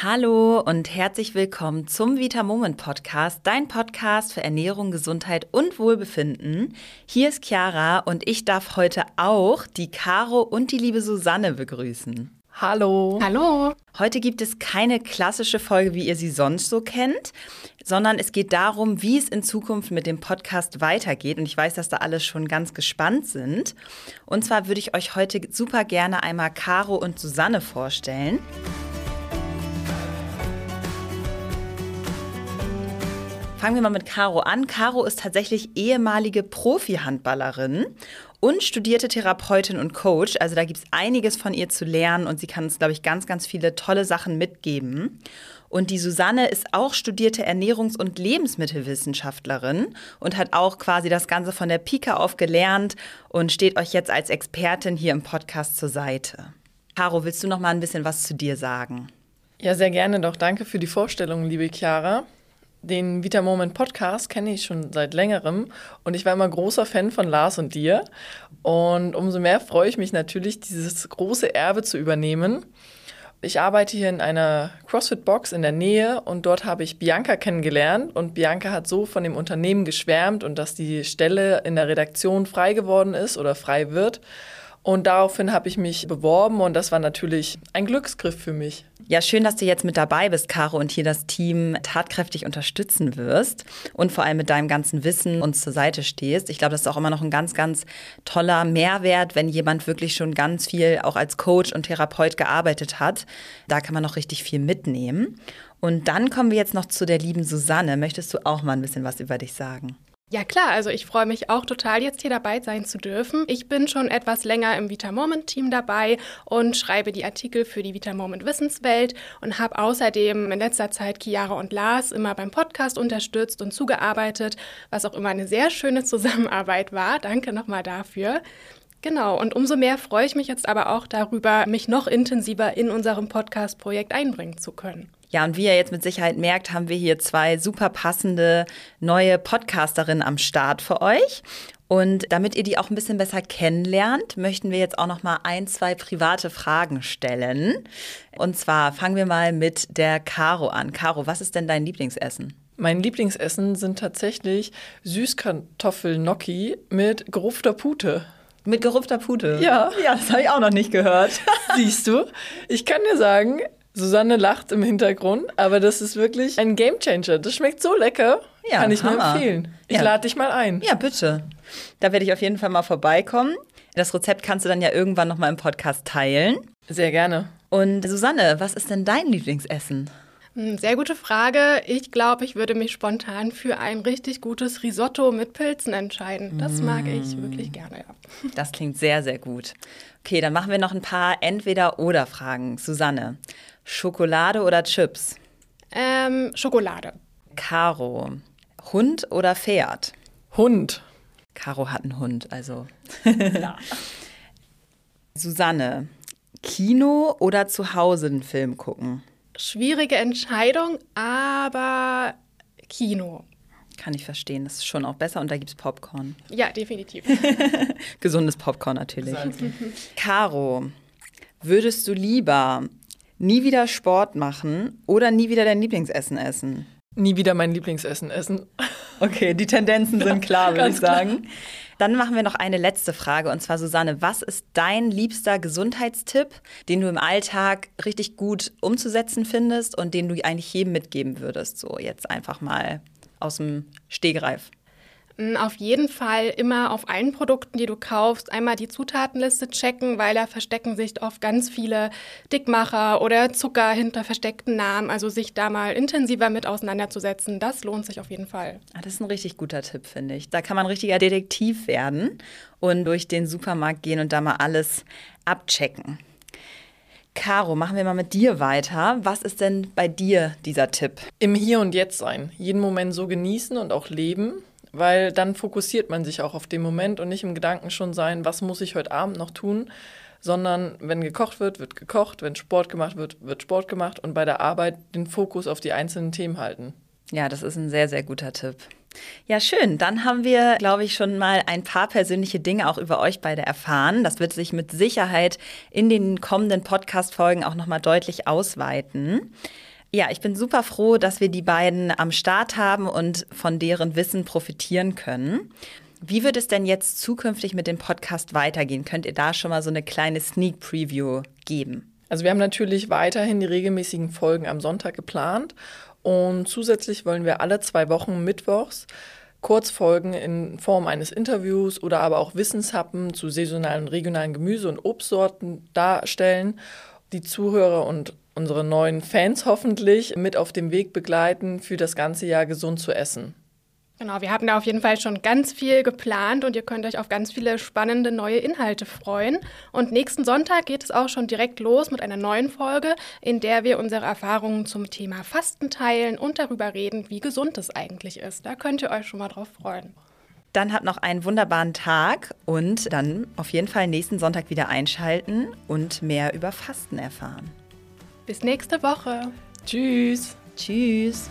Hallo und herzlich willkommen zum Vita Moment Podcast, dein Podcast für Ernährung, Gesundheit und Wohlbefinden. Hier ist Chiara und ich darf heute auch die Caro und die liebe Susanne begrüßen. Hallo. Hallo. Heute gibt es keine klassische Folge, wie ihr sie sonst so kennt, sondern es geht darum, wie es in Zukunft mit dem Podcast weitergeht. Und ich weiß, dass da alle schon ganz gespannt sind. Und zwar würde ich euch heute super gerne einmal Caro und Susanne vorstellen. Fangen wir mal mit Caro an. Caro ist tatsächlich ehemalige Profi-Handballerin und studierte Therapeutin und Coach. Also da gibt es einiges von ihr zu lernen und sie kann uns, glaube ich, ganz, ganz viele tolle Sachen mitgeben. Und die Susanne ist auch studierte Ernährungs- und Lebensmittelwissenschaftlerin und hat auch quasi das Ganze von der Pike auf gelernt und steht euch jetzt als Expertin hier im Podcast zur Seite. Caro, willst du noch mal ein bisschen was zu dir sagen? Ja, sehr gerne doch. Danke für die Vorstellung, liebe Chiara. Den Vita Moment Podcast kenne ich schon seit längerem und ich war immer großer Fan von Lars und dir. Und umso mehr freue ich mich natürlich, dieses große Erbe zu übernehmen. Ich arbeite hier in einer CrossFit-Box in der Nähe und dort habe ich Bianca kennengelernt und Bianca hat so von dem Unternehmen geschwärmt und dass die Stelle in der Redaktion frei geworden ist oder frei wird. Und daraufhin habe ich mich beworben und das war natürlich ein Glücksgriff für mich. Ja, schön, dass du jetzt mit dabei bist, Caro, und hier das Team tatkräftig unterstützen wirst und vor allem mit deinem ganzen Wissen uns zur Seite stehst. Ich glaube, das ist auch immer noch ein ganz, ganz toller Mehrwert, wenn jemand wirklich schon ganz viel auch als Coach und Therapeut gearbeitet hat. Da kann man noch richtig viel mitnehmen. Und dann kommen wir jetzt noch zu der lieben Susanne. Möchtest du auch mal ein bisschen was über dich sagen? Ja klar, also ich freue mich auch total, jetzt hier dabei sein zu dürfen. Ich bin schon etwas länger im Vita Moment Team dabei und schreibe die Artikel für die Vita Moment Wissenswelt und habe außerdem in letzter Zeit Chiara und Lars immer beim Podcast unterstützt und zugearbeitet, was auch immer eine sehr schöne Zusammenarbeit war. Danke nochmal dafür. Genau, und umso mehr freue ich mich jetzt aber auch darüber, mich noch intensiver in unserem Podcast-Projekt einbringen zu können. Ja, und wie ihr jetzt mit Sicherheit merkt, haben wir hier zwei super passende neue Podcasterinnen am Start für euch. Und damit ihr die auch ein bisschen besser kennenlernt, möchten wir jetzt auch noch mal ein, zwei private Fragen stellen. Und zwar fangen wir mal mit der Caro an. Caro, was ist denn dein Lieblingsessen? Mein Lieblingsessen sind tatsächlich Süßkartoffel-Gnocchi mit gerupfter Pute. Mit gerupfter Pute? Ja. Ja, das habe ich auch noch nicht gehört. Siehst du? Ich kann dir sagen, Susanne lacht im Hintergrund, aber das ist wirklich ein Gamechanger. Das schmeckt so lecker. Ja, Kann ich Hammer. nur empfehlen. Ich Ja. lade dich mal ein. Ja, bitte. Da werde ich auf jeden Fall mal vorbeikommen. Das Rezept kannst du dann ja irgendwann noch mal im Podcast teilen. Sehr gerne. Und Susanne, was ist denn dein Lieblingsessen? Hm, Sehr gute Frage. Ich glaube, ich würde mich spontan für ein richtig gutes Risotto mit Pilzen entscheiden. Das mag ich wirklich gerne, ja. Das klingt sehr, sehr gut. Okay, dann machen wir noch ein paar Entweder-Oder-Fragen. Susanne, Schokolade oder Chips? Ähm, Schokolade. Caro, Hund oder Pferd? Hund. Caro hat einen Hund, also. Susanne, Kino oder zu Hause einen Film gucken? Schwierige Entscheidung, aber Kino. Kann ich verstehen, das ist schon auch besser und da gibt es Popcorn. Ja, definitiv. Gesundes Popcorn natürlich. Caro, würdest du lieber nie wieder Sport machen oder nie wieder dein Lieblingsessen essen? Nie wieder mein Lieblingsessen essen. Okay, die Tendenzen sind klar, würde ich Ganz klar. Dann machen wir noch eine letzte Frage und zwar Susanne, was ist dein liebster Gesundheitstipp, den du im Alltag richtig gut umzusetzen findest und den du eigentlich jedem mitgeben würdest? So jetzt einfach mal aus dem Stegreif. Auf jeden Fall immer auf allen Produkten, die du kaufst, einmal die Zutatenliste checken, weil da verstecken sich oft ganz viele Dickmacher oder Zucker hinter versteckten Namen. Also sich da mal intensiver mit auseinanderzusetzen, das lohnt sich auf jeden Fall. Ah, das ist ein richtig guter Tipp, finde ich. Da kann man richtiger Detektiv werden und durch den Supermarkt gehen und da mal alles abchecken. Caro, machen wir mal mit dir weiter. Was ist denn bei dir dieser Tipp? Im Hier und Jetzt sein. Jeden Moment so genießen und auch leben, weil dann fokussiert man sich auch auf den Moment und nicht im Gedanken schon sein, was muss ich heute Abend noch tun, sondern wenn gekocht wird, wird gekocht, wenn Sport gemacht wird, wird Sport gemacht und bei der Arbeit den Fokus auf die einzelnen Themen halten. Ja, das ist ein sehr, sehr guter Tipp. Ja, schön. Dann haben wir, glaube ich, schon mal ein paar persönliche Dinge auch über euch beide erfahren. Das wird sich mit Sicherheit in den kommenden Podcast-Folgen auch nochmal deutlich ausweiten. Ja, ich bin super froh, dass wir die beiden am Start haben und von deren Wissen profitieren können. Wie wird es denn jetzt zukünftig mit dem Podcast weitergehen? Könnt ihr da schon mal so eine kleine Sneak Preview geben? Also wir haben natürlich weiterhin die regelmäßigen Folgen am Sonntag geplant und zusätzlich wollen wir alle zwei Wochen mittwochs Kurzfolgen in Form eines Interviews oder aber auch Wissenshappen zu saisonalen und regionalen Gemüse- und Obstsorten darstellen. Die Zuhörer und unsere neuen Fans hoffentlich mit auf dem Weg begleiten, für das ganze Jahr gesund zu essen. Genau, wir haben da auf jeden Fall schon ganz viel geplant und ihr könnt euch auf ganz viele spannende neue Inhalte freuen. Und nächsten Sonntag geht es auch schon direkt los mit einer neuen Folge, in der wir unsere Erfahrungen zum Thema Fasten teilen und darüber reden, wie gesund es eigentlich ist. Da könnt ihr euch schon mal drauf freuen. Dann habt noch einen wunderbaren Tag und dann auf jeden Fall nächsten Sonntag wieder einschalten und mehr über Fasten erfahren. Bis nächste Woche. Tschüss. Tschüss.